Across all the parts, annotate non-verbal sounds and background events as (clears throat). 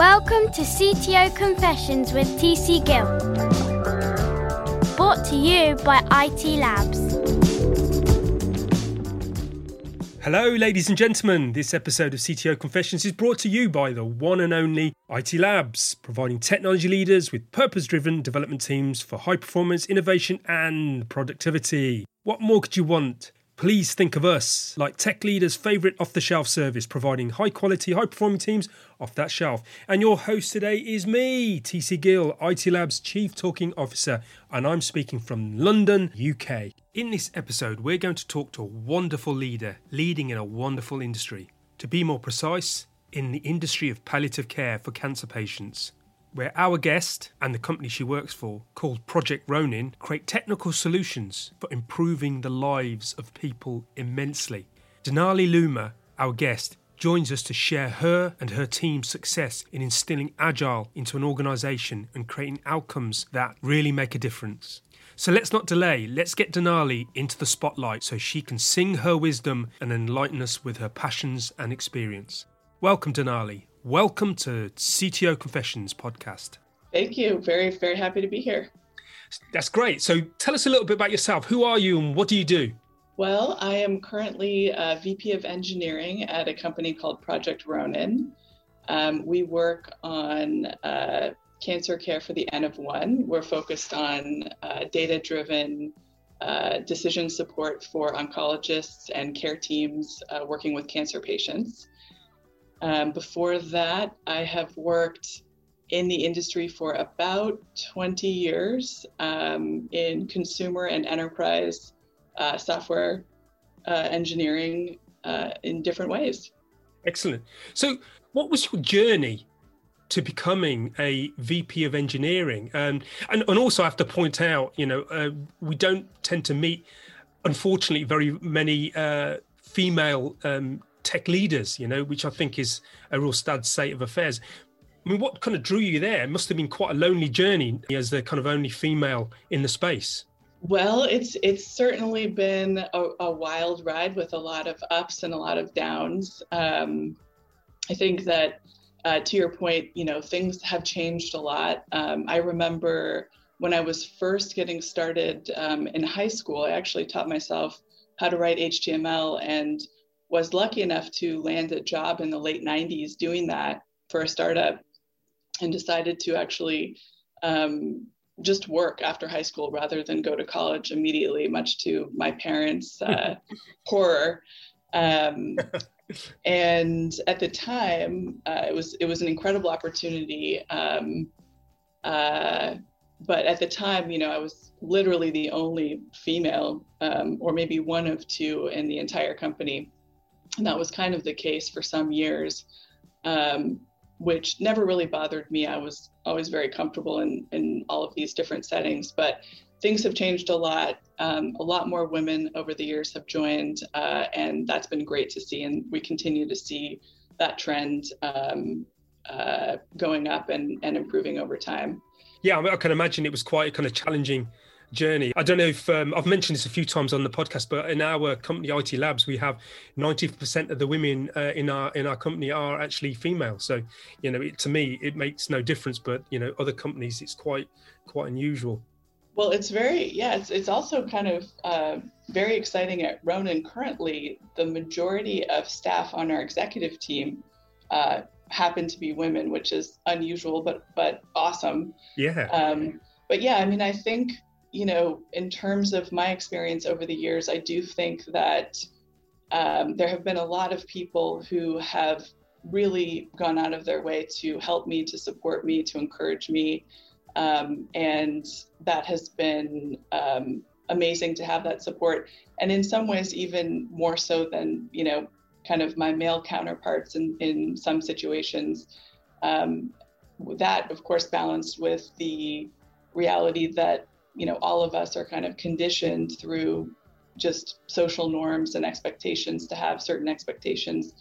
Welcome to CTO Confessions with TC Gill. Brought to you by IT Labs. Hello, ladies and gentlemen. This episode of CTO Confessions is brought to you by the one and only IT Labs, providing technology leaders with purpose driven development teams for high performance, innovation, and productivity. What more could you want? Please think of us like tech leaders' favourite off the shelf service, providing high quality, high performing teams off that shelf. And your host today is me, TC Gill, IT Labs Chief Talking Officer, and I'm speaking from London, UK. In this episode, we're going to talk to a wonderful leader leading in a wonderful industry. To be more precise, in the industry of palliative care for cancer patients where our guest and the company she works for, called Project Ronin, create technical solutions for improving the lives of people immensely. Denali Lumma, our guest, joins us to share her and her team's success in instilling agile into an organisation and creating outcomes that really make a difference. So let's not delay, let's get Denali into the spotlight so she can sing her wisdom and enlighten us with her passions and experience. Welcome, Denali. Welcome to CTO Confessions podcast. Thank you. Very, very happy to be here. That's great. So tell us a little bit about yourself. Who are you and what do you do? Well, I am currently a VP of engineering at a company called Project Ronin. Um, we work on uh, cancer care for the N of one. We're focused on uh, data driven uh, decision support for oncologists and care teams uh, working with cancer patients. Um, before that, I have worked in the industry for about 20 years um, in consumer and enterprise uh, software uh, engineering uh, in different ways. Excellent. So, what was your journey to becoming a VP of engineering? Um, and, and also, I have to point out, you know, uh, we don't tend to meet, unfortunately, very many uh, female um, tech leaders, you know, which I think is a real sad state of affairs. I mean, what kind of drew you there? It must have been quite a lonely journey as the kind of only female in the space. Well, it's it's certainly been a, a wild ride with a lot of ups and a lot of downs. Um, I think that, uh, to your point, you know, things have changed a lot. Um, I remember when I was first getting started um, in high school, I actually taught myself how to write HTML and was lucky enough to land a job in the late 90s doing that for a startup and decided to actually um, just work after high school rather than go to college immediately, much to my parents' uh, (laughs) horror. Um, (laughs) and at the time, uh, it was it was an incredible opportunity. Um, uh, but at the time, you know, I was literally the only female, um, or maybe one of two in the entire company. And that was kind of the case for some years, um, which never really bothered me. I was always very comfortable in, in all of these different settings, but things have changed a lot. Um, a lot more women over the years have joined, uh, and that's been great to see. And we continue to see that trend um, uh, going up and, and improving over time. Yeah, I, mean, I can imagine it was quite kind of challenging journey. I don't know if um, I've mentioned this a few times on the podcast, but in our company, IT Labs, we have 90% of the women uh, in our in our company are actually female. So, you know, it, to me, it makes no difference. But you know, other companies, it's quite quite unusual. Well, it's very yeah. It's it's also kind of uh, very exciting at Ronin. Currently, the majority of staff on our executive team. Uh, happen to be women, which is unusual, but but awesome. Yeah. Um, but yeah, I mean, I think you know, in terms of my experience over the years, I do think that um, there have been a lot of people who have really gone out of their way to help me, to support me, to encourage me. Um, and that has been um, amazing to have that support. And in some ways, even more so than, you know, kind of my male counterparts in, in some situations. Um, that, of course, balanced with the reality that you know all of us are kind of conditioned through just social norms and expectations to have certain expectations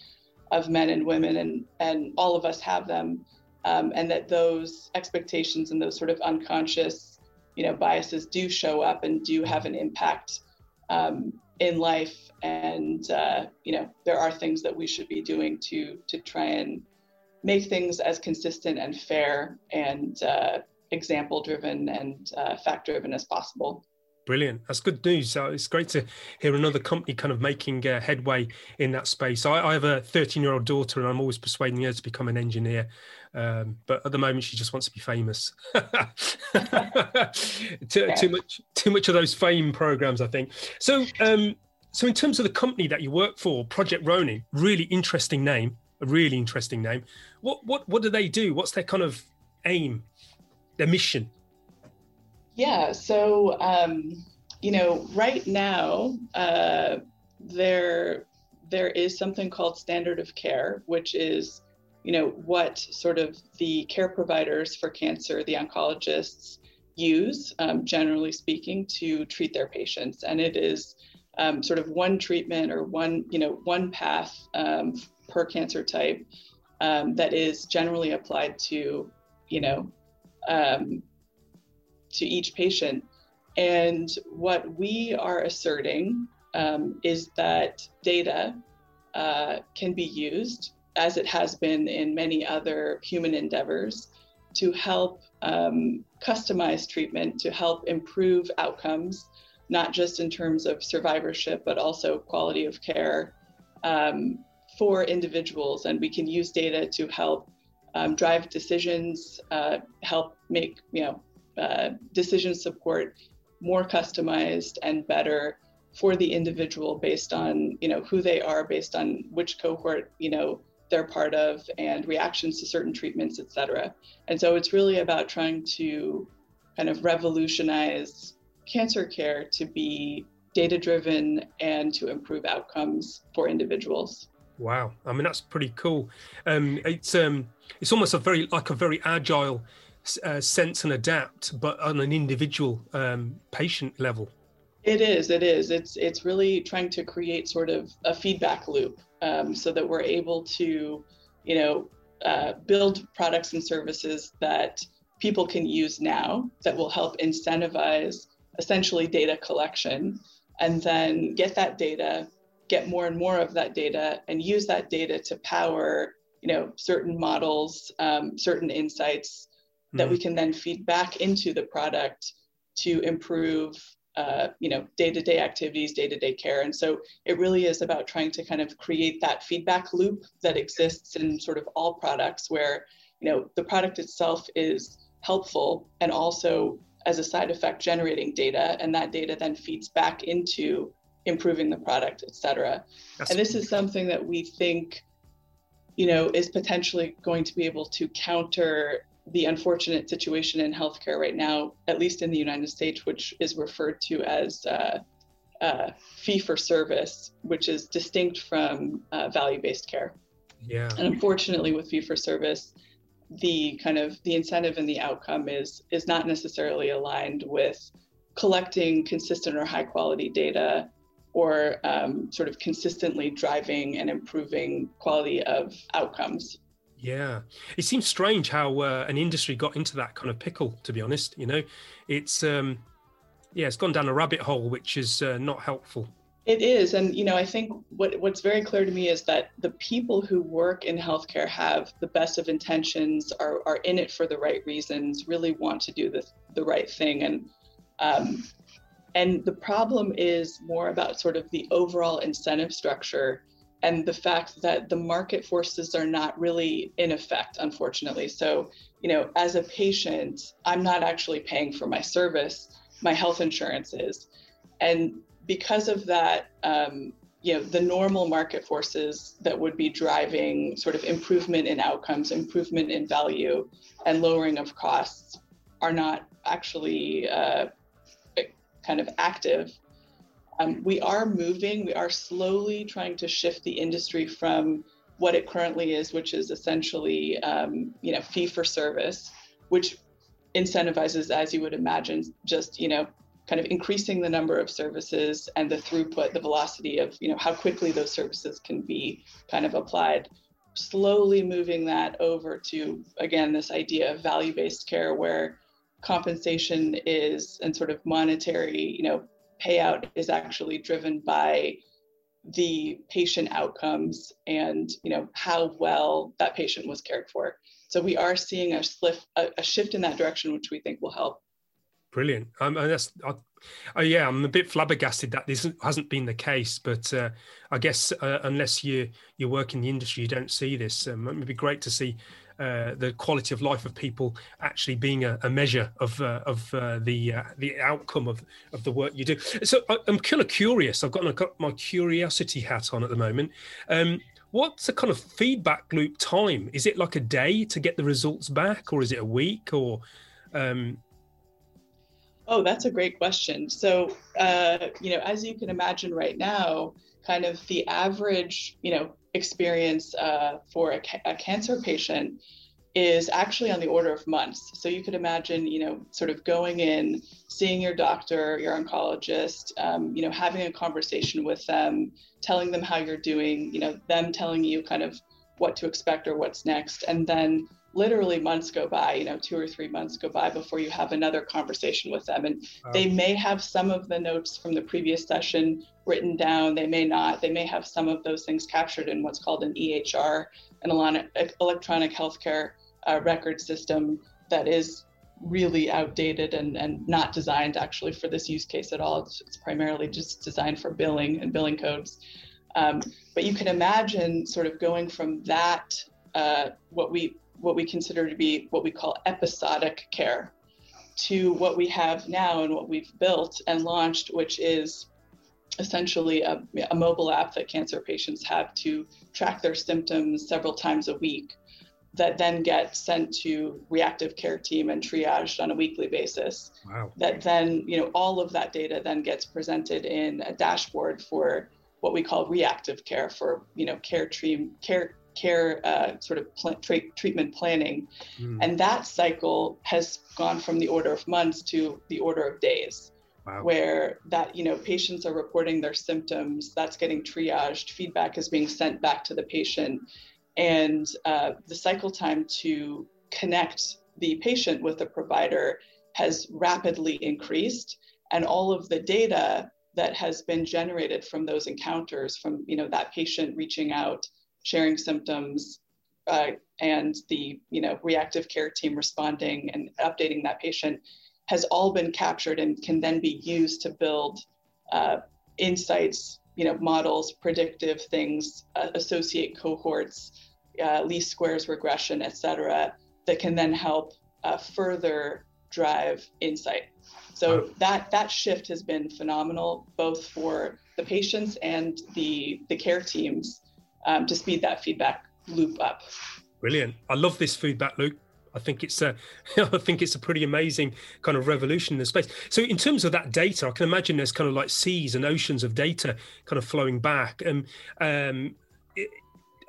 of men and women and and all of us have them. Um, and that those expectations and those sort of unconscious you know biases do show up and do have an impact um, in life. And uh, you know there are things that we should be doing to to try and make things as consistent and fair and uh, example driven and uh, fact driven as possible. Brilliant. That's good news. So it's great to hear another company kind of making uh, headway in that space. I, I have a 13 year old daughter and I'm always persuading her to become an engineer. Um, but at the moment, she just wants to be famous. (laughs) too, yeah. too, much, too much of those fame programs, I think. So, um, so in terms of the company that you work for, Project Ronin, really interesting name, a really interesting name. What, what, what do they do? What's their kind of aim, their mission? Yeah, so um, you know, right now uh, there there is something called standard of care, which is you know what sort of the care providers for cancer, the oncologists use, um, generally speaking, to treat their patients, and it is um, sort of one treatment or one you know one path um, per cancer type um, that is generally applied to you know um, to each patient. And what we are asserting um, is that data uh, can be used, as it has been in many other human endeavors, to help um, customize treatment, to help improve outcomes, not just in terms of survivorship, but also quality of care um, for individuals. And we can use data to help um, drive decisions, uh, help make you know uh, decision support more customized and better for the individual based on you know who they are based on which cohort you know they're part of and reactions to certain treatments et cetera. And so it's really about trying to kind of revolutionize cancer care to be data driven and to improve outcomes for individuals wow i mean that's pretty cool um, it's um, it's almost a very like a very agile uh, sense and adapt, but on an individual um, patient level. It is. It is. It's it's really trying to create sort of a feedback loop um, so that we're able to, you know, uh, build products and services that people can use now that will help incentivize essentially data collection, and then get that data, get more and more of that data, and use that data to power, you know, certain models, um, certain insights, that mm-hmm. we can then feed back into the product to improve uh, you know day-to-day activities day-to-day care and so it really is about trying to kind of create that feedback loop that exists in sort of all products where you know the product itself is helpful and also as a side effect generating data and that data then feeds back into improving the product et cetera and this is something that we think you know is potentially going to be able to counter the unfortunate situation in healthcare right now, at least in the United States, which is referred to as uh, uh, fee for service, which is distinct from uh, value based care. Yeah. And unfortunately, with fee for service, the kind of the incentive and the outcome is is not necessarily aligned with collecting consistent or high quality data or um, sort of consistently driving and improving quality of outcomes yeah, it seems strange how uh, an industry got into that kind of pickle. To be honest, you know, it's um, yeah, it's gone down a rabbit hole, which is uh, not helpful. It is, and you know, I think what what's very clear to me is that the people who work in healthcare have the best of intentions, are are in it for the right reasons, really want to do the the right thing, and um, and the problem is more about sort of the overall incentive structure and the fact that the market forces are not really in effect, unfortunately. So, you know, as a patient, I'm not actually paying for my service, my health insurance is. And because of that, um, you know, the normal market forces that would be driving sort of improvement in outcomes, improvement in value, and lowering of costs are not actually uh, kind of active um, we are moving, we are slowly trying to shift the industry from what it currently is, which is essentially, um, you know, fee for service, which incentivizes, as you would imagine, just, you know, kind of increasing the number of services and the throughput, the velocity of, you know, how quickly those services can be kind of applied. Slowly moving that over to, again, this idea of value based care where compensation is and sort of monetary, you know, payout is actually driven by the patient outcomes and you know how well that patient was cared for. So we are seeing a, slip, a, a shift in that direction, which we think will help. Brilliant. Um, and that's, I, oh yeah, I'm a bit flabbergasted that this hasn't been the case. But uh, I guess uh, unless you you work in the industry, you don't see this. Um, it would be great to see uh, the quality of life of people actually being a, a measure of uh, of uh, the uh, the outcome of of the work you do. So I, am kind of curious. I've got, I've got my curiosity hat on at the moment. Um, what's the kind of feedback loop time? Is it like a day to get the results back, or is it a week, or um, Oh, that's a great question. So, uh, you know, as you can imagine right now, kind of the average, you know, experience uh, for a, ca- a, cancer patient is actually on the order of months. So you could imagine, you know, sort of going in, seeing your doctor, your oncologist, um, you know, having a conversation with them, telling them how you're doing, you know, them telling you kind of what to expect or what's next, and then literally months go by, you know, two or three months go by before you have another conversation with them. And they may have some of the notes from the previous session written down, they may not. They may have some of those things captured in what's called an EHR, an electronic healthcare uh, record system that is really outdated and, and not designed actually for this use case at all. It's, it's primarily just designed for billing and billing codes. Um, but you can imagine sort of going from that, uh, what we what we consider to be what we call episodic care to what we have now and what we've built and launched, which is essentially a, a, mobile app that cancer patients have to track their symptoms several times a week that then get sent to reactive care team and triaged on a weekly basis wow. that then you know all of that data then gets presented in a dashboard for what we call reactive care for you know care team care care uh, sort of pl- tra- treatment planning. Mm. And that cycle has gone from the order of months to the order of days. Wow. Where that you know patients are reporting their symptoms, that's getting triaged, feedback is being sent back to the patient, and uh, the cycle time to connect the patient with the provider has rapidly increased, and all of the data that has been generated from those encounters, from you know that patient reaching out sharing symptoms, uh, and the you know reactive care team responding and updating that patient has all been captured and can then be used to build uh, insights, you know, models, predictive things, uh, associate cohorts, uh, least squares regression, et cetera, that can then help uh, further drive insight. So that that shift has been phenomenal, both for the patients and the the care teams um, to speed that feedback loop up. Brilliant. I love this feedback loop. I think it's a, (laughs) I think it's a pretty amazing kind of revolution in the space. So in terms of that data, I can imagine there's kind of like seas and oceans of data kind of flowing back. And um, it,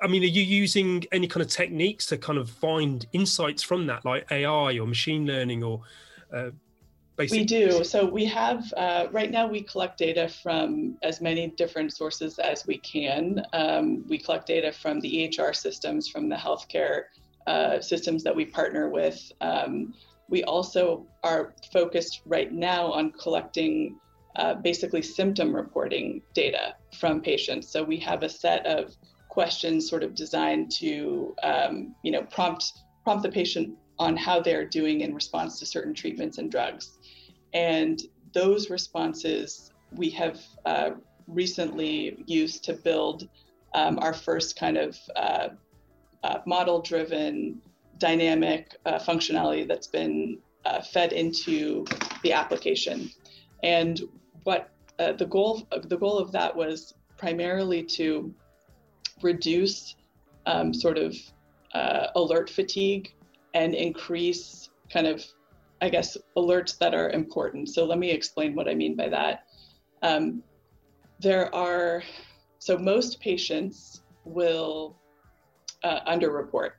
I mean, are you using any kind of techniques to kind of find insights from that, like AI or machine learning or uh, Basically. We do. So we have, uh, right now, we collect data from as many different sources as we can. Um, we collect data from the EHR systems, from the healthcare uh, systems that we partner with. Um, we also are focused right now on collecting uh, basically symptom reporting data from patients. So we have a set of questions sort of designed to, um, you know, prompt prompt the patient on how they're doing in response to certain treatments and drugs. And those responses we have uh, recently used to build um, our first kind of uh, uh, model driven dynamic uh, functionality that's been uh, fed into the application. And what uh, the goal the goal of that was primarily to reduce um, sort of alert fatigue and increase kind of I guess, alerts that are important. So let me explain what I mean by that. Um, there are, so most patients will uh, underreport.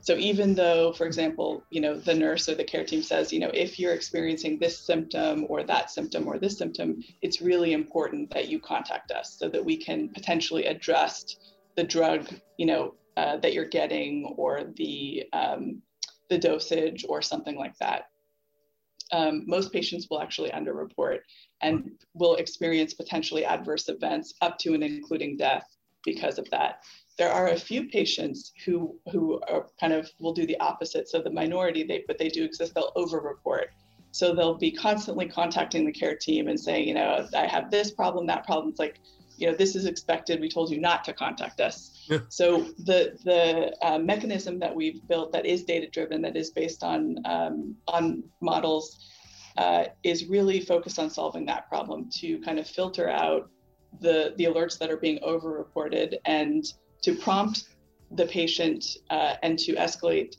So even though, for example, you know, the nurse or the care team says, you know, if you're experiencing this symptom or that symptom or this symptom, it's really important that you contact us so that we can potentially address the drug, you know, uh, that you're getting or the um, the dosage or something like that. Um, most patients will actually underreport and will experience potentially adverse events up to and including death because of that. There are a few patients who who are kind of will do the opposite. So the minority, they but they do exist. They'll overreport. So they'll be constantly contacting the care team and saying, you know, I have this problem, that problem. It's like, you know, this is expected. We told you not to contact us. Yeah. So the the uh, mechanism that we've built that is data driven, that is based on um, on models, uh, is really focused on solving that problem to kind of filter out the the alerts that are being overreported and to prompt the patient uh, and to escalate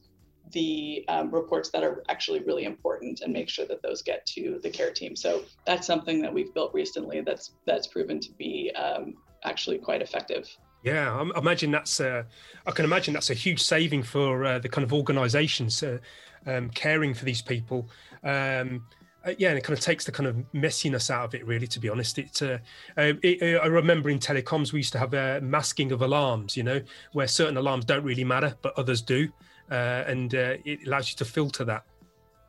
the um, reports that are actually really important and make sure that those get to the care team. So that's something that we've built recently that's that's proven to be um, actually quite effective. Yeah, I imagine that's. a, I can imagine that's a huge saving for uh, the kind of organisations uh, um, caring for these people. Um, uh, yeah, and it kind of takes the kind of messiness out of it. Really, to be honest, it, uh, uh, it I remember in telecoms we used to have a masking of alarms. You know, where certain alarms don't really matter, but others do, and it allows you to filter that.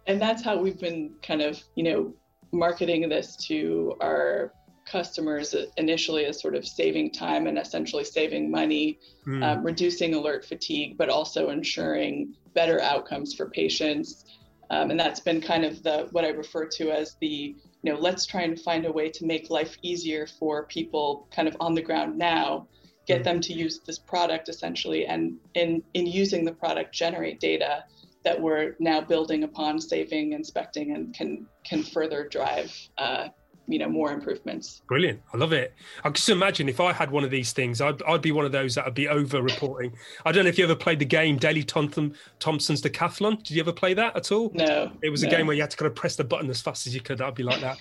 And that's how we've been kind of, you know, marketing this to our customers initially as sort of saving time and essentially saving money, mm. um, reducing alert fatigue, but also ensuring better outcomes for patients. Um, and that's been kind of the what I refer to as the you know let's try and find a way to make life easier for people kind of on the ground now get mm. them to use this product essentially and in in using the product generate data that we're now building upon saving inspecting and can can further drive uh, you know more improvements. Brilliant. I love it. I can just imagine if i had one of these things i'd, I'd be one of those that would be over reporting i don't know if you ever played the game Daley Thompson thompson's decathlon. Did you ever play that at all? No it was no. a game where you had to kind of press the button as fast as you could. I'd be like that.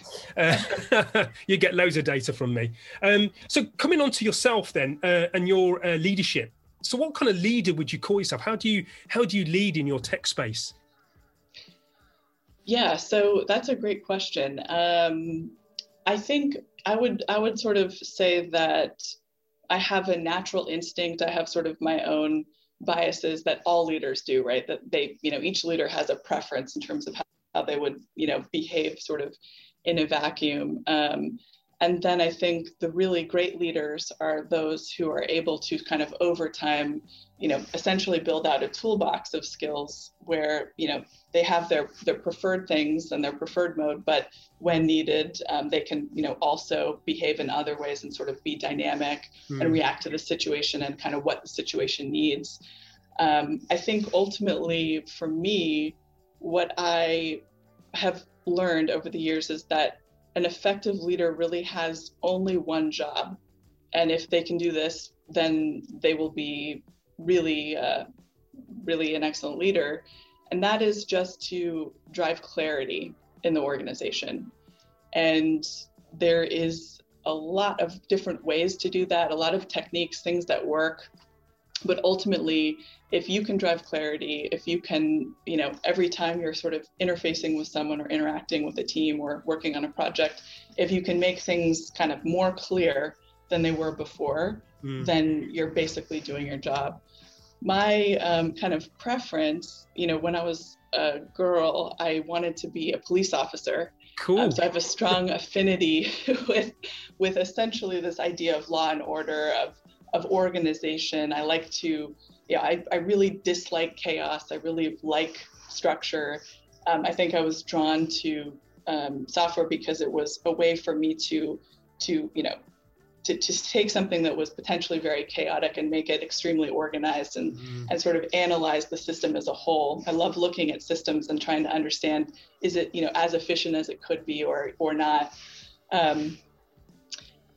Uh, (laughs) you get loads of data from me. Um, so coming on to yourself then uh, and your uh, leadership. So what kind of leader would you call yourself? How do you how do you lead in your tech space? Yeah, so that's a great question. Um, I think I would I would sort of say that I have a natural instinct. I have sort of my own biases that all leaders do, right? That they, you know, each leader has a preference in terms of how, how they would, you know, behave sort of in a vacuum. Um, and then I think the really great leaders are those who are able to kind of over time, you know, essentially build out a toolbox of skills where, you know, they have their their preferred things and their preferred mode, but when needed, um, they can, you know, also behave in other ways and sort of be dynamic mm. and react to the situation and kind of what the situation needs. Um, I think ultimately for me, what I have learned over the years is that an effective leader really has only one job. And if they can do this, then they will be really, uh, really an excellent leader. And that is just to drive clarity in the organization. And there is a lot of different ways to do that, a lot of techniques, things that work. But ultimately, if you can drive clarity, if you can, you know, every time you're sort of interfacing with someone or interacting with a team or working on a project, if you can make things kind of more clear than they were before, mm. then you're basically doing your job. My um, kind of preference, you know, when I was a girl, I wanted to be a police officer. Cool. Um, so I have a strong affinity (laughs) with with essentially this idea of law and order, of of organization. I like to yeah, I, I really dislike chaos. I really like structure. Um, I think I was drawn to um, software because it was a way for me to, to you know, to, to take something that was potentially very chaotic and make it extremely organized and, mm-hmm. and sort of analyze the system as a whole. I love looking at systems and trying to understand is it you know as efficient as it could be or or not. Um,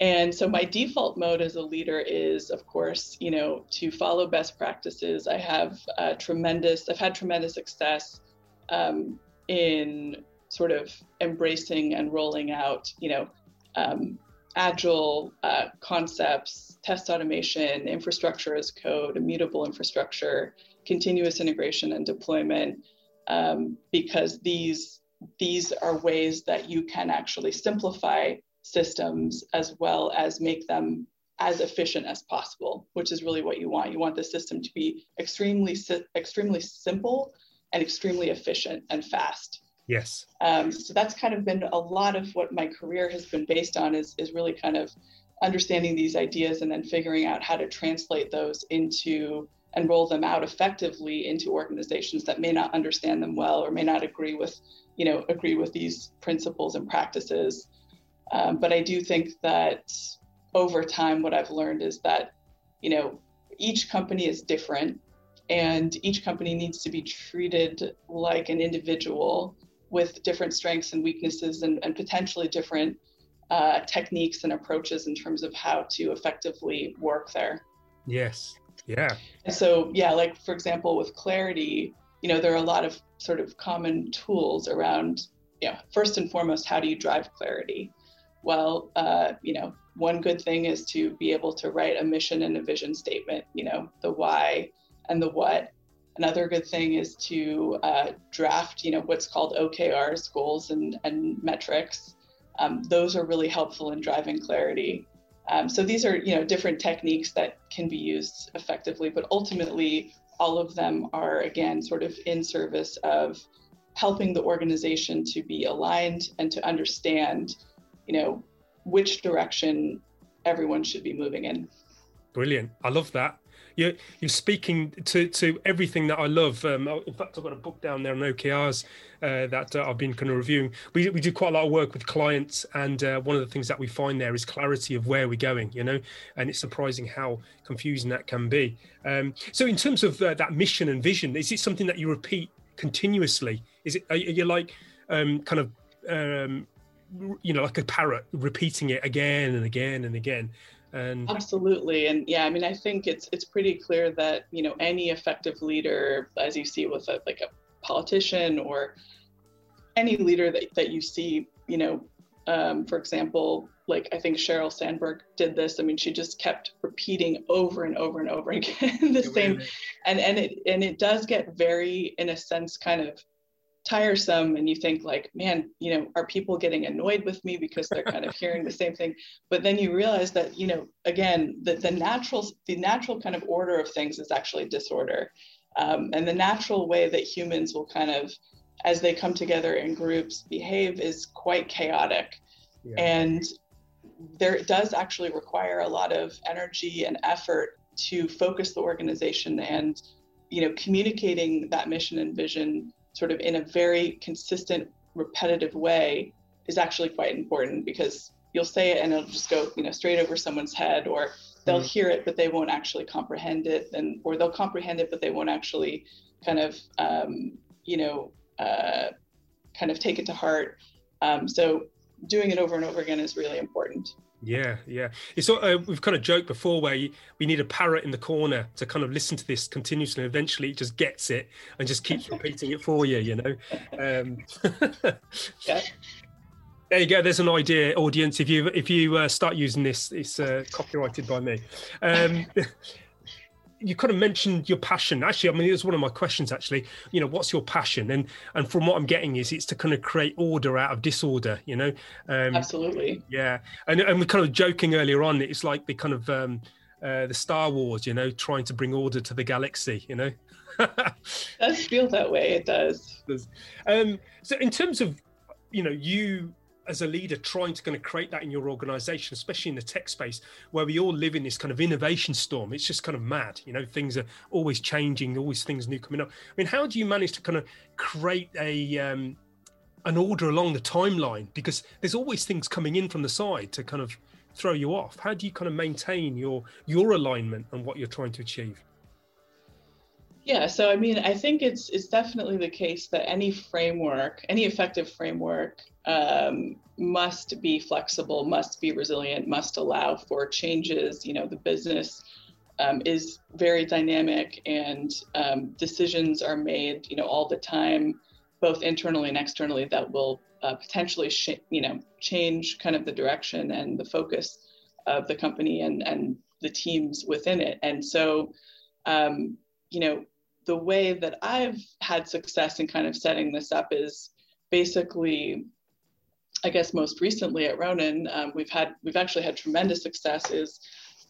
and so my default mode as a leader is, of course, you know, to follow best practices. I have tremendous, I've had tremendous success um, in sort of embracing and rolling out, you know, um, agile uh, concepts, test automation, infrastructure as code, immutable infrastructure, continuous integration and deployment, um, because these these are ways that you can actually simplify systems as well as make them as efficient as possible, which is really what you want. You want the system to be extremely extremely simple and extremely efficient and fast. Yes. Um, so that's kind of been a lot of what my career has been based on is, is really kind of understanding these ideas and then figuring out how to translate those into and roll them out effectively into organizations that may not understand them well or may not agree with, you know, agree with these principles and practices. Um, but I do think that over time, what I've learned is that, you know, each company is different and each company needs to be treated like an individual with different strengths and weaknesses and, and potentially different uh, techniques and approaches in terms of how to effectively work there. Yes. Yeah. And so, yeah, like for example, with Clarity, you know, there are a lot of sort of common tools around, you know, first and foremost, how do you drive clarity? Well, uh, you know, one good thing is to be able to write a mission and a vision statement, you know, the why and the what. Another good thing is to uh, draft, you know, what's called OKRs, goals and, and metrics. Um, those are really helpful in driving clarity. Um, so these are, you know, different techniques that can be used effectively, but ultimately all of them are again sort of in service of helping the organization to be aligned and to understand, you know, which direction everyone should be moving in. Brilliant. I love that. You're, you're speaking to, to everything that I love. Um, in fact, I've got a book down there on OKRs uh, that uh, I've been kind of reviewing. We, we do quite a lot of work with clients, and uh, one of the things that we find there is clarity of where we're going, you know, and it's surprising how confusing that can be. Um, so, in terms of uh, that mission and vision, is it something that you repeat continuously? Is it, are you like um, kind of, um, you know, like a parrot repeating it again and again and again? and absolutely. And yeah i mean i think it's it's pretty clear that you know any effective leader as you see with a, like a politician or any leader that, that you see you know um, for example like i think sheryl sandberg did this. I mean she just kept repeating over and over and over (laughs) again the same and and it and it does get very in a sense kind of tiresome and you think like man you know are people getting annoyed with me because they're kind of (laughs) hearing the same thing? But then you realize that you know again the, the natural the natural kind of order of things is actually disorder. Um, and the natural way that humans will kind of as they come together in groups behave is quite chaotic. Yeah. and there does actually require a lot of energy and effort to focus the organization and you know communicating that mission and vision sort of in a very consistent, repetitive way is actually quite important because you'll say it and it'll just go, you know, straight over someone's head or they'll mm. hear it but they won't actually comprehend it. And or they'll comprehend it but they won't actually kind of um, you know uh, kind of take it to heart. Um, so doing it over and over again is really important yeah, yeah. It's uh, we've kind of joked before where you, we need a parrot in the corner to kind of listen to this continuously. And eventually, it just gets it and just keeps (laughs) repeating it for you. You know. Um, (laughs) yeah. There you go. There's an idea, audience. If you if you uh, start using this, it's uh, copyrighted by me. Um, (laughs) you kind of mentioned your passion. Actually, I mean, it was one of my questions. Actually, you know, what's your passion? And and from what I'm getting is it's to kind of create order out of disorder. You know, um, absolutely. Yeah, and and we're kind of joking earlier on. It's like the kind of um, uh, the Star Wars. You know, trying to bring order to the galaxy. You know, it (laughs) does feel that way. It does. Um, so, in terms of you know you as a leader trying to kind of create that in your organization especially in the tech space where we all live in this kind of innovation storm. It's just kind of mad you know things are always changing always things new coming up. I mean how do you manage to kind of create a um, an order along the timeline? Because there's always things coming in from the side to kind of throw you off. How do you kind of maintain your your alignment and what you're trying to achieve yeah, so I mean, I think it's it's definitely the case that any framework, any effective framework, um, must be flexible, must be resilient, must allow for changes. You know, the business um, is very dynamic, and um, decisions are made, you know, all the time, both internally and externally, that will uh, potentially, sh- you know, change kind of the direction and the focus of the company and and the teams within it. And so, um, you know, the way that I've had success in kind of setting this up is basically I guess most recently at Ronin, um, we've had we've actually had tremendous success. Is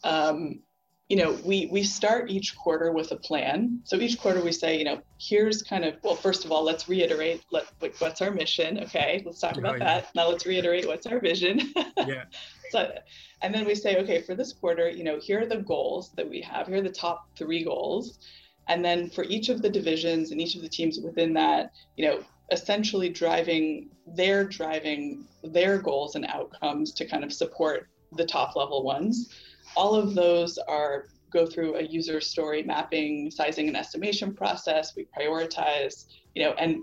um, you know, we we start each quarter with a plan. So each quarter we say, you know, here's kind of well, first of all, let's reiterate let, what's our mission. Okay, let's talk about that. Now let's reiterate what's our vision. (laughs) yeah. so, and then we say, okay, for this quarter, you know, here are the goals that we have. Here are the top three goals. And then for each of the divisions and each of the teams within that, you know, essentially driving their driving their goals and outcomes to kind of support the top level ones all of those are go through a user story mapping, sizing and estimation process. We prioritize, you know, and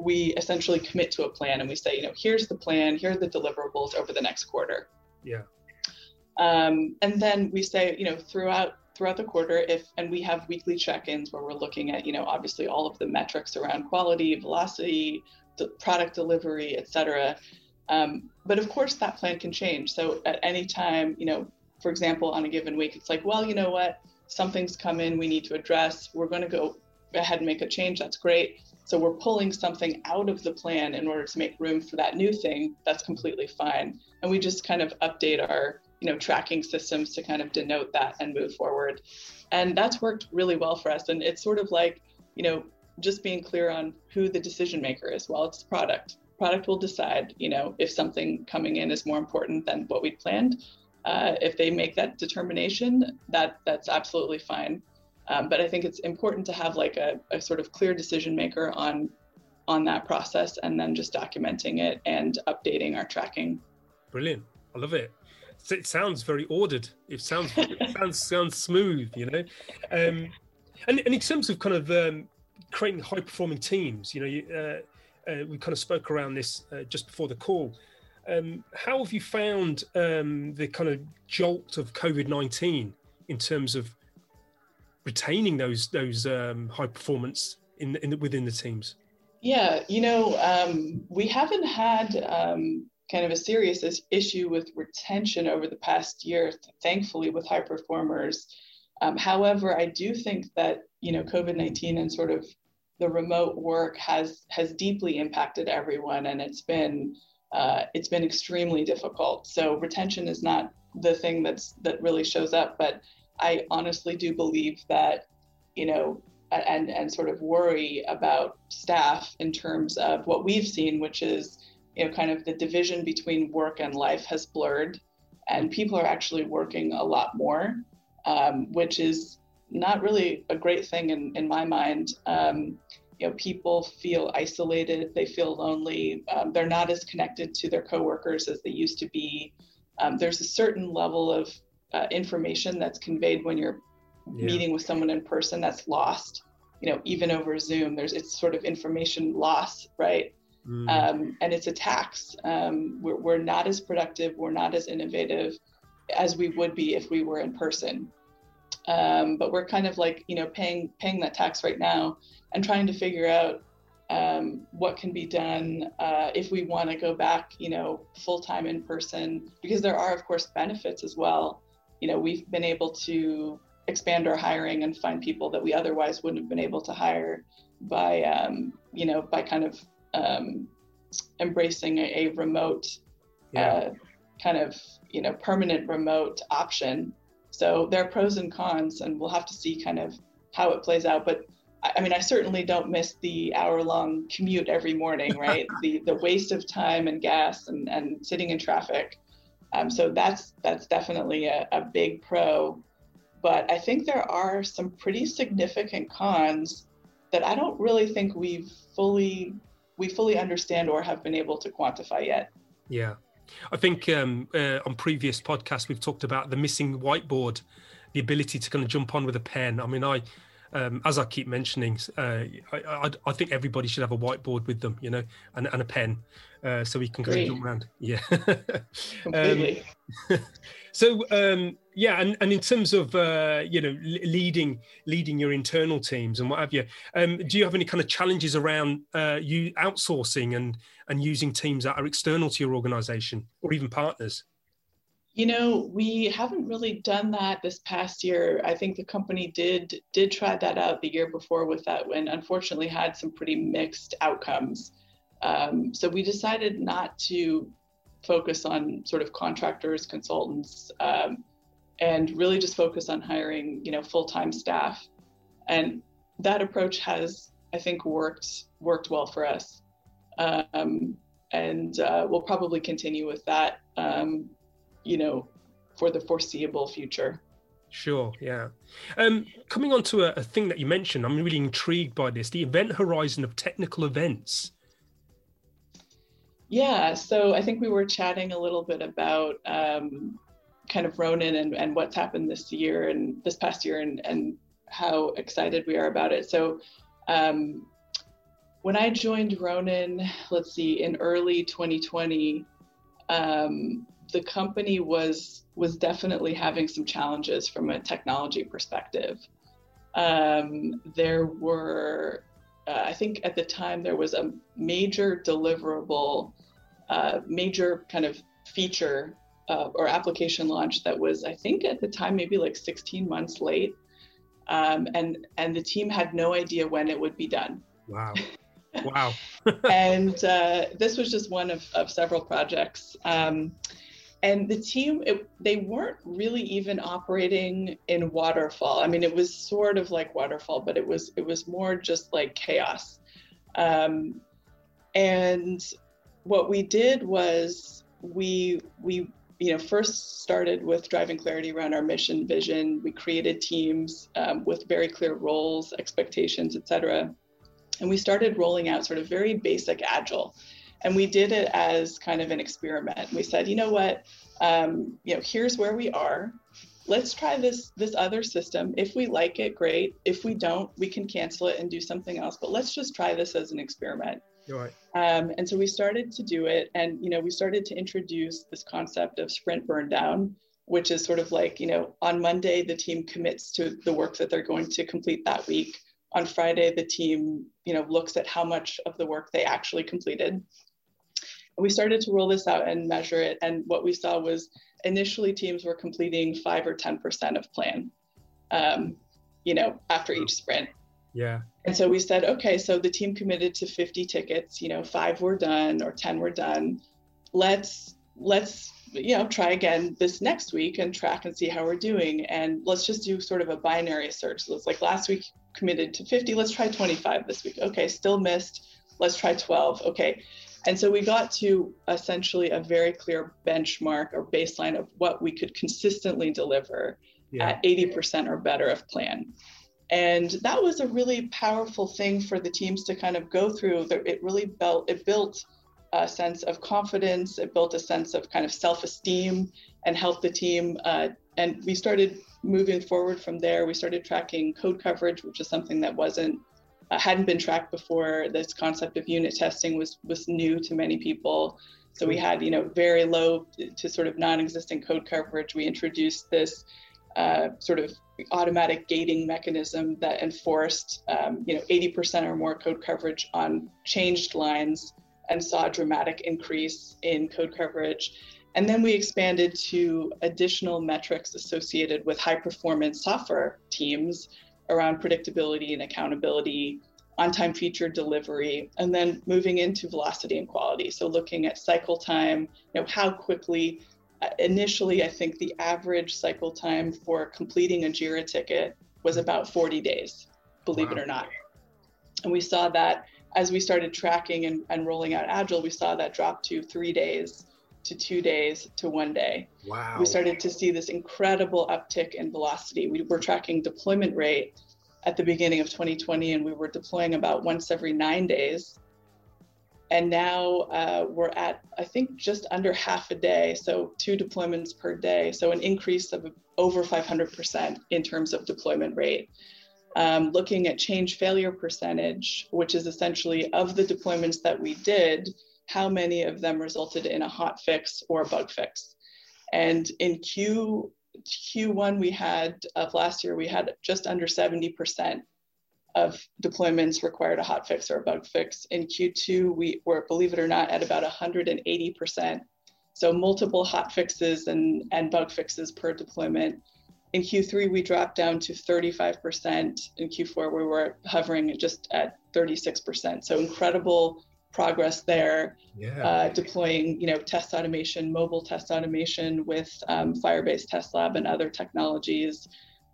we essentially commit to a plan and we say, you know, here's the plan, here are the deliverables over the next quarter. Yeah. Um, and then we say, you know, throughout throughout the quarter, if and we have weekly check-ins where we're looking at, you know, obviously all of the metrics around quality, velocity, the product delivery, et cetera. Um, but of course, that plan can change. So at any time, you know, for example, on a given week, it's like, well, you know what, something's come in we need to address. We're going to go ahead and make a change. That's great. So we're pulling something out of the plan in order to make room for that new thing. That's completely fine. And we just kind of update our, you know, tracking systems to kind of denote that and move forward. And that's worked really well for us. And it's sort of like, you know, just being clear on who the decision maker is. Well, it's the product. Product will decide, you know, if something coming in is more important than what we'd planned uh, if they make that determination, that that's absolutely fine. Um, but I think it's important to have like a, a sort of clear decision maker on on that process and then just documenting it and updating our tracking. Brilliant. I love it. It sounds very ordered. It sounds it sounds sounds smooth, you know. Um, and, and in terms of kind of um, creating high performing teams, you know, you, uh, uh, we kind of spoke around this uh, just before the call. Um, how have you found um, the kind of jolt of COVID nineteen in terms of retaining those those um, high performance in, in within the teams? Yeah, you know, um, we haven't had kind of a serious issue with retention over the past year, thankfully, with high performers. Um, however, I do think that you know COVID nineteen and sort of the remote work has has deeply impacted everyone, and it's been uh, it's been extremely difficult. So retention is not the thing that's that really shows up, but I honestly do believe that, you know, and and sort of worry about staff in terms of what we've seen, which is, you know, kind of the division between work and life has blurred, and people are actually working a lot more, um, which is not really a great thing in in my mind. Um, you know, people feel isolated, they feel lonely, um, they're not as connected to their coworkers as they used to be. Um, there's a certain level of uh, information that's conveyed when you're yeah. meeting with someone in person that's lost. You know, even over Zoom, there's it's sort of information loss, right? Mm. Um, and it's a tax. Um, we're, we're not as productive, we're not as innovative as we would be if we were in person. Um, but we're kind of like you know paying paying that tax right now and trying to figure out um, what can be done uh, if we want to go back, you know, full time in person, because there are, of course, benefits as well. You know, we've been able to expand our hiring and find people that we otherwise wouldn't have been able to hire by, um, you know, by kind of um, embracing a, a remote, yeah. uh, kind of, you know, permanent remote option. So there are pros and cons, and we'll have to see kind of how it plays out. But I mean, I certainly don't miss the hour long commute every morning, (laughs) right? the the waste of time and gas and, and sitting in traffic. Um, so that's that's definitely a, a big pro. But I think there are some pretty significant cons that I don't really think we've fully we fully understand or have been able to quantify yet. Yeah. I think um, uh, on previous podcasts we've talked about the missing whiteboard, the ability to kind of jump on with a pen. I mean, I um, as I keep mentioning, uh, I, I, I, think everybody should have a whiteboard with them, you know, and, and a pen, uh, so we can kind of jump around. (laughs) Yeah, completely. Um, (laughs) so um, yeah, and, and in terms of uh, you know leading leading your internal teams and what have you, um, do you have any kind of challenges around uh, you outsourcing and and using teams that are external to your organisation or even partners? You know, we haven't really done that this past year. I think the company did did try that out the year before with that, and unfortunately had some pretty mixed outcomes. Um, so we decided not to focus on sort of contractors, consultants. Um, and really just focus on hiring, you know, full-time staff. And that approach has, I think, worked worked well for us. Um, and uh, we'll probably continue with that, um, you know, for the foreseeable future. Sure, yeah. Um, coming on to a, a, thing that you mentioned, I'm really intrigued by this the event horizon of technical events. Yeah, so I think we were chatting a little bit about um, kind of Ronin and, and what's happened this year and this past year and, and how excited we are about it. So, um, when I joined Ronin, let's see, in early 2020, um, the company was was definitely having some challenges from a technology perspective. Um, there were, uh, I think, at the time there was a major deliverable, uh, major kind of feature uh, or application launch that was, I think, at the time maybe like 16 months late, um, and and the team had no idea when it would be done. Wow. (laughs) Wow. and uh, this was just one of, of several projects. Um, and the team it, they weren't really even operating in waterfall i mean it was sort of like waterfall but it was it was more just like chaos um, and what we did was we we you know first started with driving clarity around our mission vision we created teams um, with very clear roles expectations etc and we started rolling out sort of very basic agile and we did it as kind of an experiment. We said, you know what, um, you know, here's where we are. Let's try this this other system. If we like it, great. If we don't, we can cancel it and do something else. But let's just try this as an experiment. Right. Um, and so we started to do it, and you know, we started to introduce this concept of sprint burn down, which is sort of like, you know, on Monday the team commits to the work that they're going to complete that week. On Friday, the team, you know, looks at how much of the work they actually completed And we started to roll this out and measure it. And what we saw was initially teams were completing five or 10% of plan, um, you know, after each sprint. Yeah. And so we said, okay, so the team committed to 50 tickets, you know, five were done or 10 were done. Let's, let's, you know, try again this next week and track and see how we're doing. And let's just do sort of a binary search. So it's like last week committed to 50, let's try 25 this week. Okay, still missed. Let's try 12. Okay. And so we got to essentially a very clear benchmark or baseline of what we could consistently deliver yeah. at 80% or better of plan. And that was a really powerful thing for the teams to kind of go through. It really built it built a sense of confidence. It built a sense of kind of self-esteem and helped the team. Uh, and we started moving forward from there. We started tracking code coverage, which is something that wasn't uh, hadn't been tracked before. This concept of unit testing was was new to many people. So we had, you know, very low to sort of non-existent code coverage. We introduced this uh, sort of automatic gating mechanism that enforced, um, you know, 80% or more code coverage on changed lines and saw a dramatic increase in code coverage. And then we expanded to additional metrics associated with high performance software teams around predictability and accountability, on time feature delivery, and then moving into velocity and quality. So looking at cycle time, you know, how quickly. Initially, I think the average cycle time for completing a JIRA ticket was about 40 days, believe wow. it or not. And we saw that as we started tracking and, and rolling out Agile, we saw that drop to three days to two days to one day. Wow. We started to see this incredible uptick in velocity. We were tracking deployment rate at the beginning of 2020, and we were deploying about once every nine days. And now uh, we're at, I think, just under half a day, so two deployments per day. So an increase of over 500% in terms of deployment rate. Um, looking at change failure percentage, which is essentially of the deployments that we did, how many of them resulted in a hot fix or a bug fix. And in Q, Q1 we had of last year, we had just under 70% of deployments required a hot fix or a bug fix. In Q2, we were, believe it or not, at about 180%. So multiple hot fixes and, and bug fixes per deployment. In Q3, we dropped down to 35%. In Q4, we were hovering just at 36%. So incredible progress there. Yeah. Uh, deploying, you know, test automation, mobile test automation with um, Firebase Test Lab and other technologies,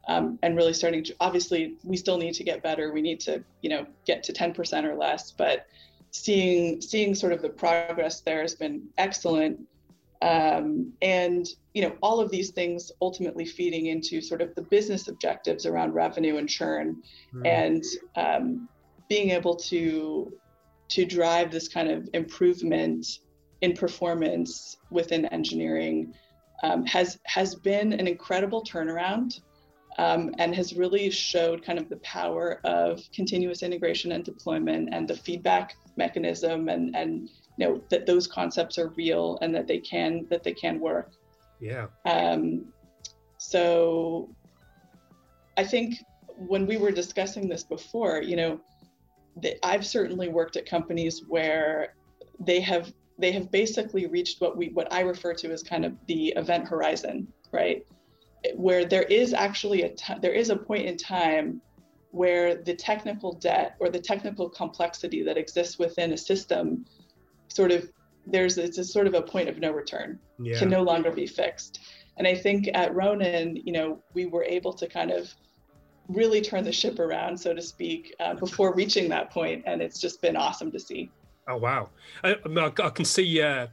um, and really starting to. Obviously, we still need to get better. We need to, you know, get to 10% or less. But seeing seeing sort of the progress there has been excellent. Um, and you know all of these things ultimately feeding into sort of the business objectives around revenue and churn mm. and um, being able to to drive this kind of improvement in performance within engineering um, has has been an incredible turnaround um, and has really showed kind of the power of continuous integration and deployment and the feedback mechanism and and you know that those concepts are real and that they can that they can work yeah um, so i think when we were discussing this before you know I've certainly worked at companies where they have they have basically reached what we what I refer to as kind of the event horizon, right? Where there is actually a t- there is a point in time where the technical debt or the technical complexity that exists within a system sort of there's it's a sort of a point of no return yeah. can no longer be fixed and i think at ronin you know we were able to kind of really turn the ship around, so to speak, uh, before reaching that point, and it's just been awesome to see. Oh wow! I, I can see, uh,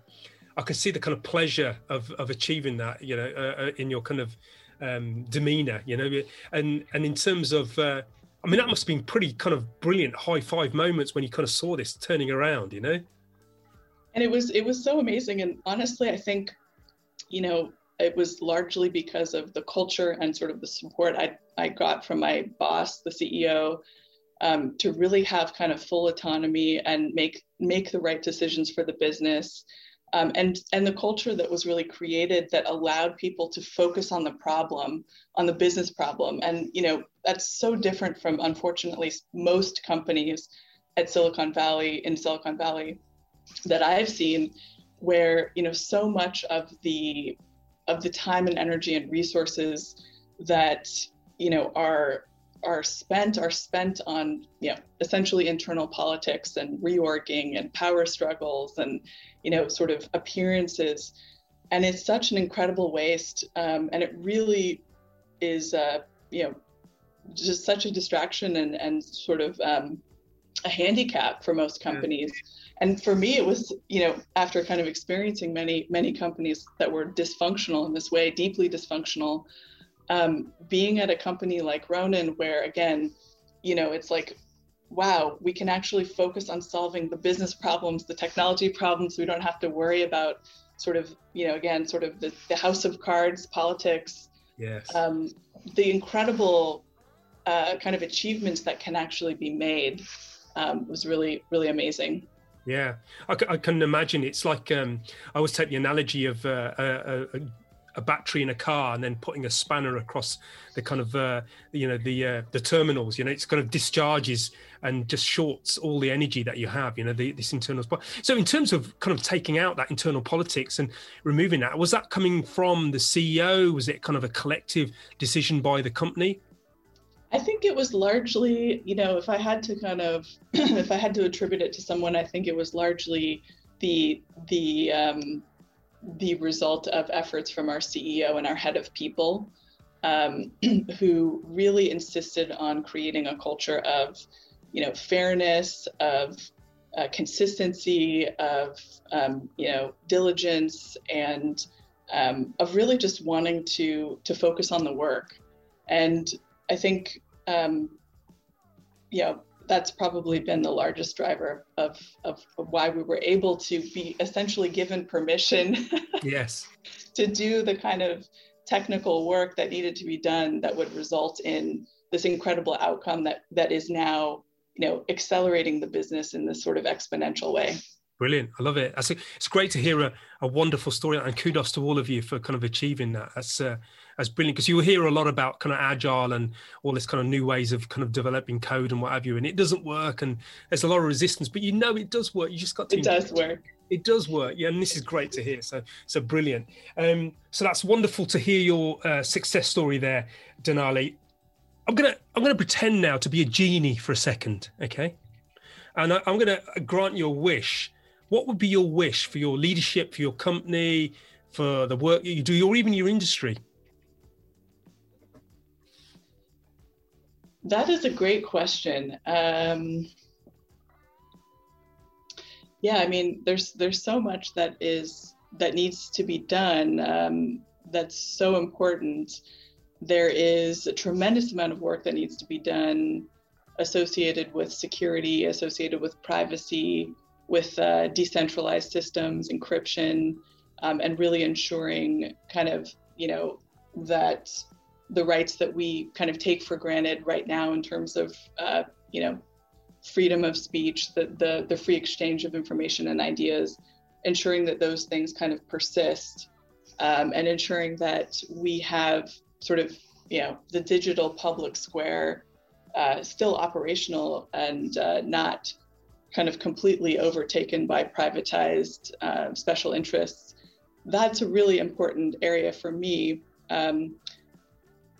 I can see the kind of pleasure of of achieving that, you know, uh, uh in your kind of um, demeanor, you know, and and in terms of, uh, I mean, that must have been pretty kind of brilliant high five moments when you kind of saw this turning around, you know. And it was it was so amazing, and honestly, I think, you know, it was largely because of the culture and sort of the support I, I got from my boss, the CEO, um, to really have kind of full autonomy and make make the right decisions for the business. Um, and and the culture that was really created that allowed people to focus on the problem, on the business problem. And you know that's so different from unfortunately most companies at Silicon Valley in Silicon Valley that I've seen, where you know so much of the of the time and energy and resources that you know are are spent are spent on you know essentially internal politics and reorging and power struggles and you know sort of appearances. And it's such an incredible waste um, and it really is uh, you know just such a distraction and and sort of um, a handicap for most companies. And for me it was you know after kind of experiencing many many companies that were dysfunctional in this way deeply dysfunctional um, being at a company like ronin where again you know it's like wow we can actually focus on solving the business problems the technology problems. We don't have to worry about sort of you know again sort of the, the house of cards politics yes. um, the incredible uh, kind of achievements that can actually be made um, was really really amazing. Yeah, I, I, can imagine. It's like um, I always take the analogy of uh, a, a, a, battery in a car and then putting a spanner across the kind of uh, you know the uh, the terminals. You know, it's kind of discharges and just shorts all the energy that you have. You know, the, this internal. Spot so, in terms of kind of taking out that internal politics and removing that, was that coming from the CEO? Was it kind of a collective decision by the company? I think it was largely, you know, if I had to kind of, (clears throat) if I had to attribute it to someone, I think it was largely the the um, the result of efforts from our CEO and our head of people, um, (clears throat) who really insisted on creating a culture of, you know, fairness, of uh, consistency, of um, you know, diligence, and um, of really just wanting to to focus on the work. And I think, um, you know, that's probably been the largest driver of, of, of, why we were able to be essentially given permission (laughs) yes. to do the kind of technical work that needed to be done that would result in this incredible outcome that that is now you know accelerating the business in this sort of exponential way Brilliant. I love it. it's great to hear a, a wonderful story and kudos to all of you for kind of achieving that. That's, uh, that's brilliant because you'll hear a lot about kind of agile and all this kind of new ways of kind of developing code and what have you. And it doesn't work and there's a lot of resistance, but you know it does work. You just got to. It does work. It does work. Yeah. And this is great to hear. So, so brilliant. Um, so that's wonderful to hear your uh, success story there, Denali. I'm going to, I'm going to pretend now to be a genie for a second. Okay. And I, am going to grant your wish. What would be your wish for your leadership, for your company, for the work that you do, or even your industry? That is a great question. Um, yeah, I mean, there's there's so much that is that needs to be done. Um, that's so important. There is a tremendous amount of work that needs to be done associated with security, associated with privacy, with uh, decentralized systems, encryption, um, and really ensuring kind of, you know, that the rights that we kind of take for granted right now in terms of, uh, you know, freedom of speech, the, the, the free exchange of information and ideas, ensuring that those things kind of persist um, and ensuring that we have sort of, you know, the digital public square uh, still operational and uh, not kind of completely overtaken by privatized uh, special interests. That's a really important area for me. Um,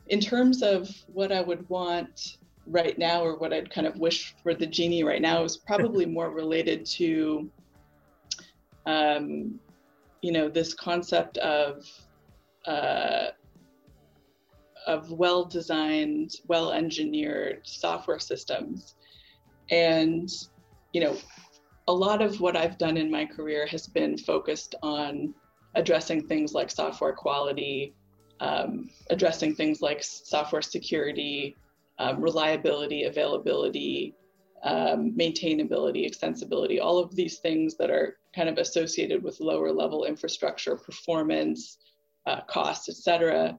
in terms of what I would want right now, or what I'd kind of wish for the genie right now, is probably (laughs) more related to, um, you know, this concept of uh, of well designed, well engineered software systems. And, you know, a lot of what I've done in my career has been focused on addressing things like software quality, um, addressing things like software security, um, reliability, availability, um, maintainability, extensibility, all of these things that are kind of associated with lower level infrastructure, performance, uh, cost, et cetera.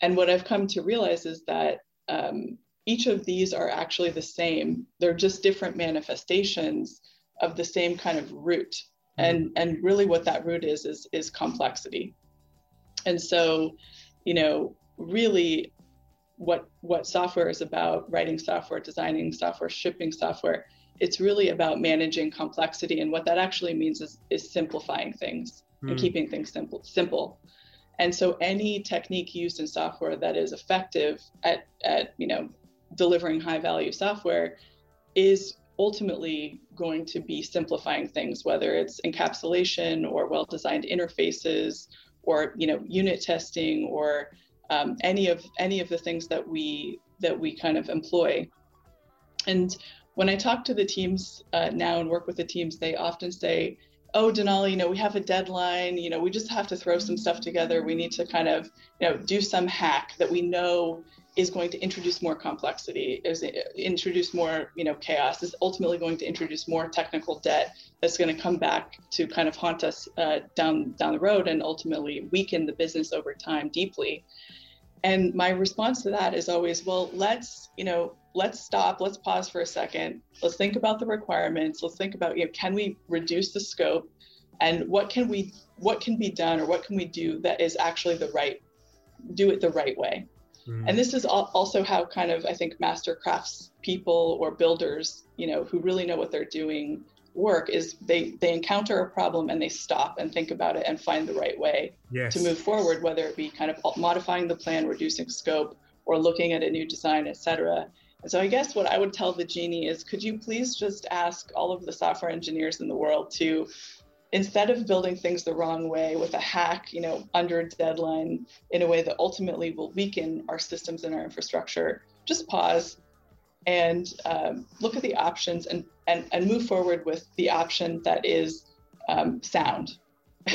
And what I've come to realize is that um, each of these are actually the same. They're just different manifestations of the same kind of root. Mm-hmm. And, and really what that root is, is, is complexity. And so, you know, really what, what software is about, writing software, designing software, shipping software, it's really about managing complexity. And what that actually means is, is simplifying things mm. and keeping things simple, simple. And so any technique used in software that is effective at, at you know, delivering high value software is ultimately going to be simplifying things, whether it's encapsulation or well-designed interfaces or you know unit testing or um, any of any of the things that we that we kind of employ. And when I talk to the teams uh, now and work with the teams, they often say, oh denali you know we have a deadline you know we just have to throw some stuff together we need to kind of you know do some hack that we know is going to introduce more complexity is introduce more you know chaos is ultimately going to introduce more technical debt that's going to come back to kind of haunt us uh, down down the road and ultimately weaken the business over time deeply and my response to that is always well let's you know let's stop, let's pause for a second. Let's think about the requirements. Let's think about, you know, can we reduce the scope and what can we what can be done or what can we do that is actually the right do it the right way. Mm. And this is also how kind of I think master crafts people or builders, you know, who really know what they're doing work is they they encounter a problem and they stop and think about it and find the right way yes. to move forward whether it be kind of modifying the plan reducing scope or looking at a new design etc and so I guess what I would tell the genie is could you please just ask all of the software engineers in the world to instead of building things the wrong way with a hack, you know, under a deadline in a way that ultimately will weaken our systems and our infrastructure, just pause and um, look at the options and, and, and move forward with the option that is um, sound (laughs)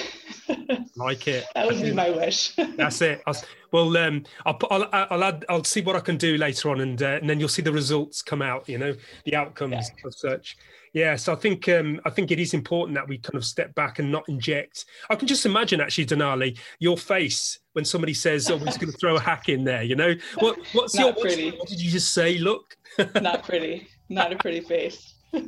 like it. that would be my wish. (laughs) That's it. I'll, well, um, I'll, I'll, I'll, add, I'll see what I can do later on, and uh, and then you'll see the results come out. You know, the outcomes yeah. of such. Yeah, so I think um, I think it is important that we kind of step back and not inject. I can just imagine actually, Denali, your face when somebody says, "Oh, we're just going to throw a hack in there." You know, what what's not your pretty? What did you just say? Look, (laughs) not pretty. Not a pretty face. (laughs)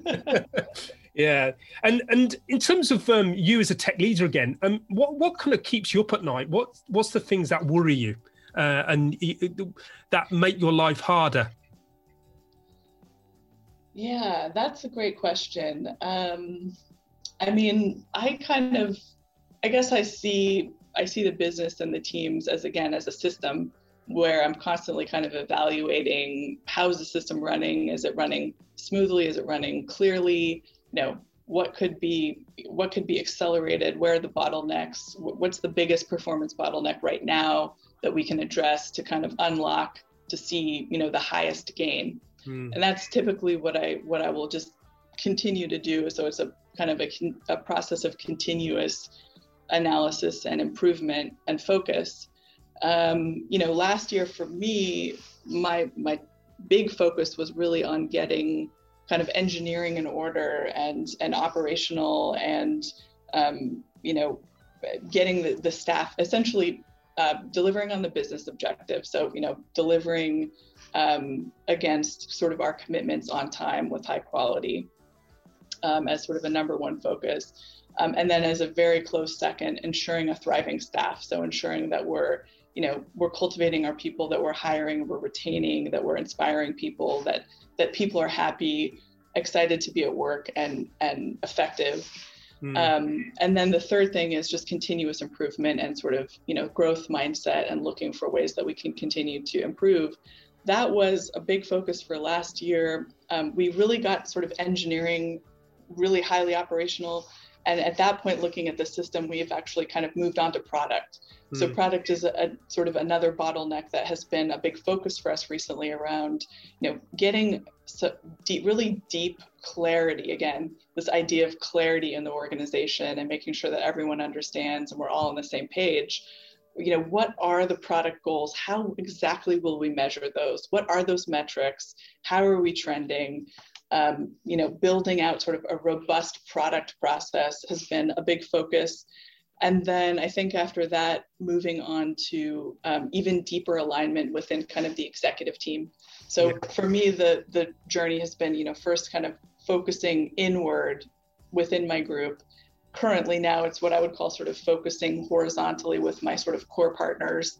Yeah, and and in terms of um, you as a tech leader again, um, what what kind of keeps you up at night? What what's the things that worry you, uh, and that make your life harder? Yeah, that's a great question. Um, I mean, I kind of, I guess I see I see the business and the teams as again as a system, where I'm constantly kind of evaluating how is the system running? Is it running smoothly? Is it running clearly? You know, what could be what could be accelerated? Where are the bottlenecks? What's the biggest performance bottleneck right now that we can address to kind of unlock to see you know the highest gain? Mm. And that's typically what I what I will just continue to do. So it's a kind of a, a process of continuous analysis and improvement and focus um, you know, last year for me, my my big focus was really on getting kind of engineering in order and and operational and um, you know getting the, the staff essentially uh, delivering on the business objective so you know delivering um, against sort of our commitments on time with high quality um, as sort of a number one focus. Um, and then as a very close second ensuring a thriving staff. So ensuring that we're you know we're cultivating our people that we're hiring we're retaining that we're inspiring people that that people are happy excited to be at work and and effective. Mm. um, and then the third thing is just continuous improvement and sort of you know growth mindset and looking for ways that we can continue to improve that was a big focus for last year um, we really got sort of engineering really highly operational and at that point looking at the system we've actually kind of moved on to product so hmm. product is a, a, sort of another bottleneck that has been a big focus for us recently around, you know, getting so deep, really deep clarity. Again, this idea of clarity in the organization and making sure that everyone understands and we're all on the same page. You know, what are the product goals? How exactly will we measure those? What are those metrics? How are we trending? Um, you know, building out sort of a robust product process has been a big focus and then I think after that, moving on to um, even deeper alignment within kind of the executive team. So yeah. for me, the the journey has been, you know, first kind of focusing inward within my group. Currently, now it's what I would call sort of focusing horizontally with my sort of core partners.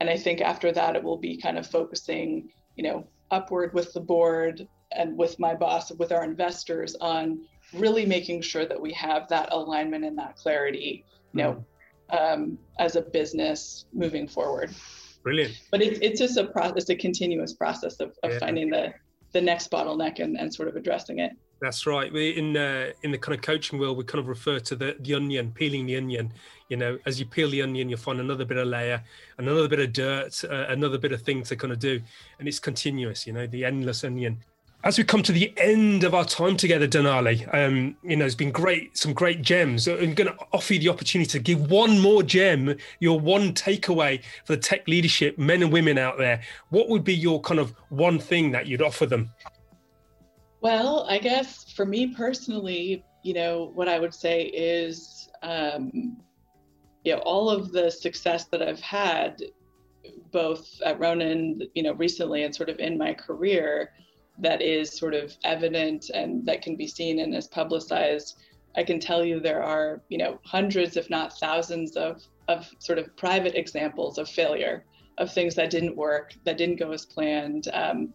And I think after that, it will be kind of focusing, you know, upward with the board and with my boss, with our investors on really making sure that we have that alignment and that clarity you know, um, as a business moving forward. Brilliant. But it's it's just a process, a continuous process of, of yeah. finding the the next bottleneck and, and sort of addressing it. That's right. We in uh, in the kind of coaching world, we kind of refer to the the onion, peeling the onion. You know, as you peel the onion, you'll find another bit of layer, another bit of dirt, uh, another bit of thing to kind of do, and it's continuous. You know, the endless onion as we come to the end of our time together, Denali, um, you know, it's been great, some great gems. I'm going to offer you the opportunity to give one more gem, your one takeaway for the tech leadership, men and women out there. What would be your kind of one thing that you'd offer them? Well, I guess for me personally, you know, what I would say is, um, you know, all of the success that I've had, both at Ronin, you know, recently and sort of in my career, that is sort of evident and that can be seen and is publicized, I can tell you there are, you know, hundreds, if not thousands of, of sort of private examples of failure, of things that didn't work, that didn't go as planned, um,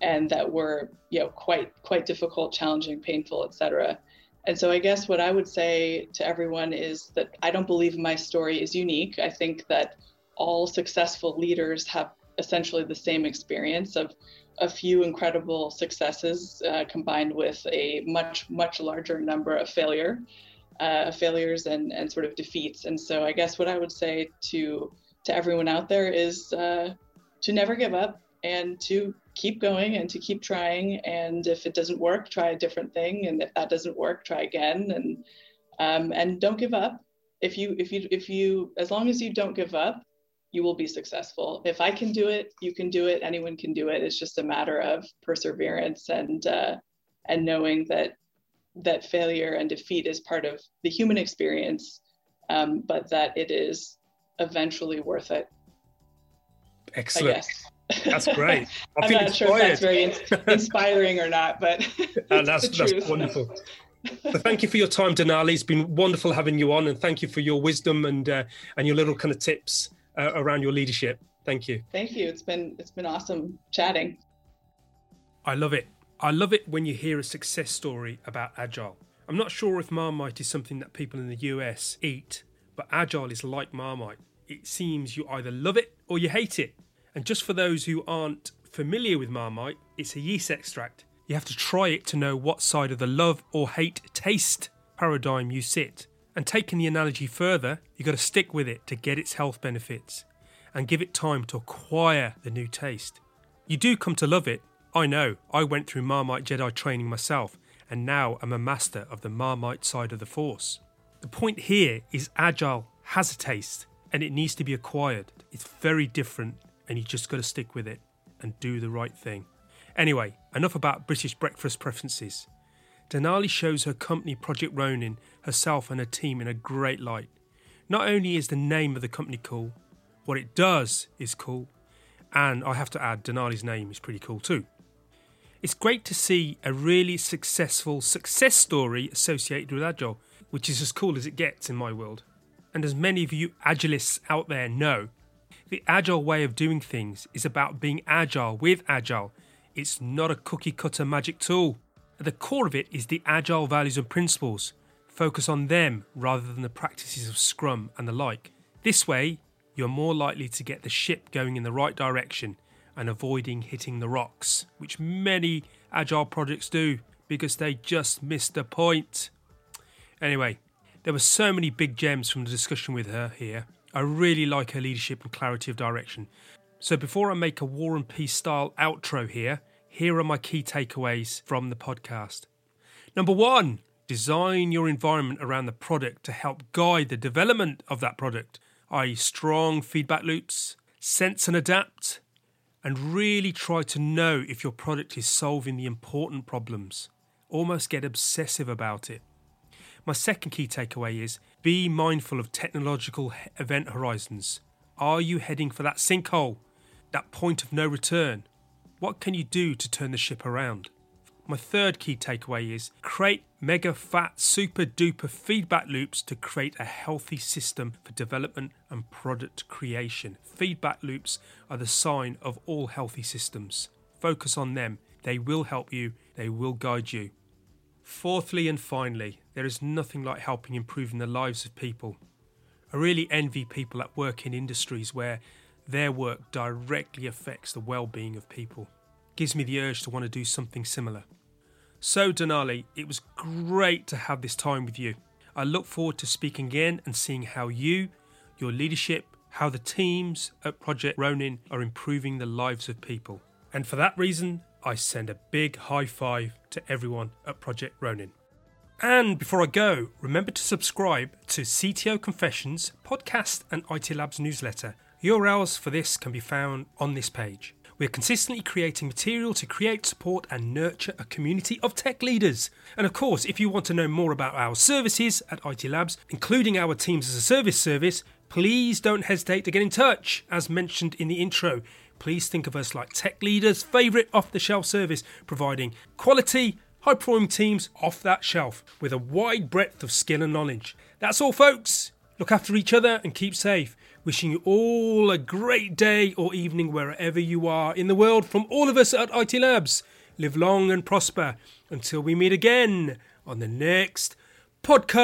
and that were, you know, quite quite difficult, challenging, painful, etc. And so I guess what I would say to everyone is that I don't believe my story is unique. I think that all successful leaders have essentially the same experience of a few incredible successes uh, combined with a much much larger number of failure uh, failures and and sort of defeats and so i guess what i would say to to everyone out there is uh, to never give up and to keep going and to keep trying and if it doesn't work try a different thing and if that doesn't work try again and um, and don't give up if you if you if you as long as you don't give up you will be successful. If I can do it, you can do it. Anyone can do it. It's just a matter of perseverance and uh, and knowing that that failure and defeat is part of the human experience, um, but that it is eventually worth it. Excellent. That's great. (laughs) I am not sure if that's very inspiring or not, but (laughs) uh, that's, (laughs) that's wonderful. so thank you for your time, Denali. It's been wonderful having you on, and thank you for your wisdom and uh, and your little kind of tips uh, around your leadership. Thank you. Thank you. It's been it's been awesome chatting. I love it. I love it when you hear a success story about agile. I'm not sure if Marmite is something that people in the US eat, but agile is like Marmite. It seems you either love it or you hate it. And just for those who aren't familiar with Marmite, it's a yeast extract. You have to try it to know what side of the love or hate taste paradigm you sit. And taking the analogy further, you've got to stick with it to get its health benefits and give it time to acquire the new taste. You do come to love it. I know, I went through Marmite Jedi training myself, and now I'm a master of the Marmite side of the Force. The point here is Agile has a taste and it needs to be acquired. It's very different, and you just got to stick with it and do the right thing. Anyway, enough about British breakfast preferences. Denali shows her company Project Ronin, herself and her team in a great light. Not only is the name of the company cool, what it does is cool, and I have to add, Denali's name is pretty cool too. It's great to see a really successful success story associated with Agile, which is as cool as it gets in my world. And as many of you Agilists out there know, the Agile way of doing things is about being agile with Agile. It's not a cookie cutter magic tool. At the core of it is the Agile values and principles. Focus on them rather than the practices of Scrum and the like. This way, you're more likely to get the ship going in the right direction and avoiding hitting the rocks, which many Agile projects do because they just miss the point. Anyway, there were so many big gems from the discussion with her here. I really like her leadership and clarity of direction. So before I make a War and Peace style outro here, here are my key takeaways from the podcast. Number one, design your environment around the product to help guide the development of that product, i.e., strong feedback loops, sense and adapt, and really try to know if your product is solving the important problems. Almost get obsessive about it. My second key takeaway is be mindful of technological event horizons. Are you heading for that sinkhole, that point of no return? What can you do to turn the ship around? My third key takeaway is create mega fat super duper feedback loops to create a healthy system for development and product creation. Feedback loops are the sign of all healthy systems. Focus on them, they will help you, they will guide you. Fourthly and finally, there is nothing like helping improving the lives of people. I really envy people that work in industries where their work directly affects the well being of people. Gives me the urge to want to do something similar. So, Denali, it was great to have this time with you. I look forward to speaking again and seeing how you, your leadership, how the teams at Project Ronin are improving the lives of people. And for that reason, I send a big high five to everyone at Project Ronin. And before I go, remember to subscribe to CTO Confessions podcast and IT Labs newsletter URLs for this can be found on this page. We are consistently creating material to create, support, and nurture a community of tech leaders. And of course, if you want to know more about our services at IT Labs, including our Teams as a Service service, please don't hesitate to get in touch. As mentioned in the intro, please think of us like tech leaders' favourite off the shelf service, providing quality, high performing teams off that shelf with a wide breadth of skill and knowledge. That's all, folks. Look after each other and keep safe. Wishing you all a great day or evening wherever you are in the world from all of us at IT Labs. Live long and prosper until we meet again on the next podcast.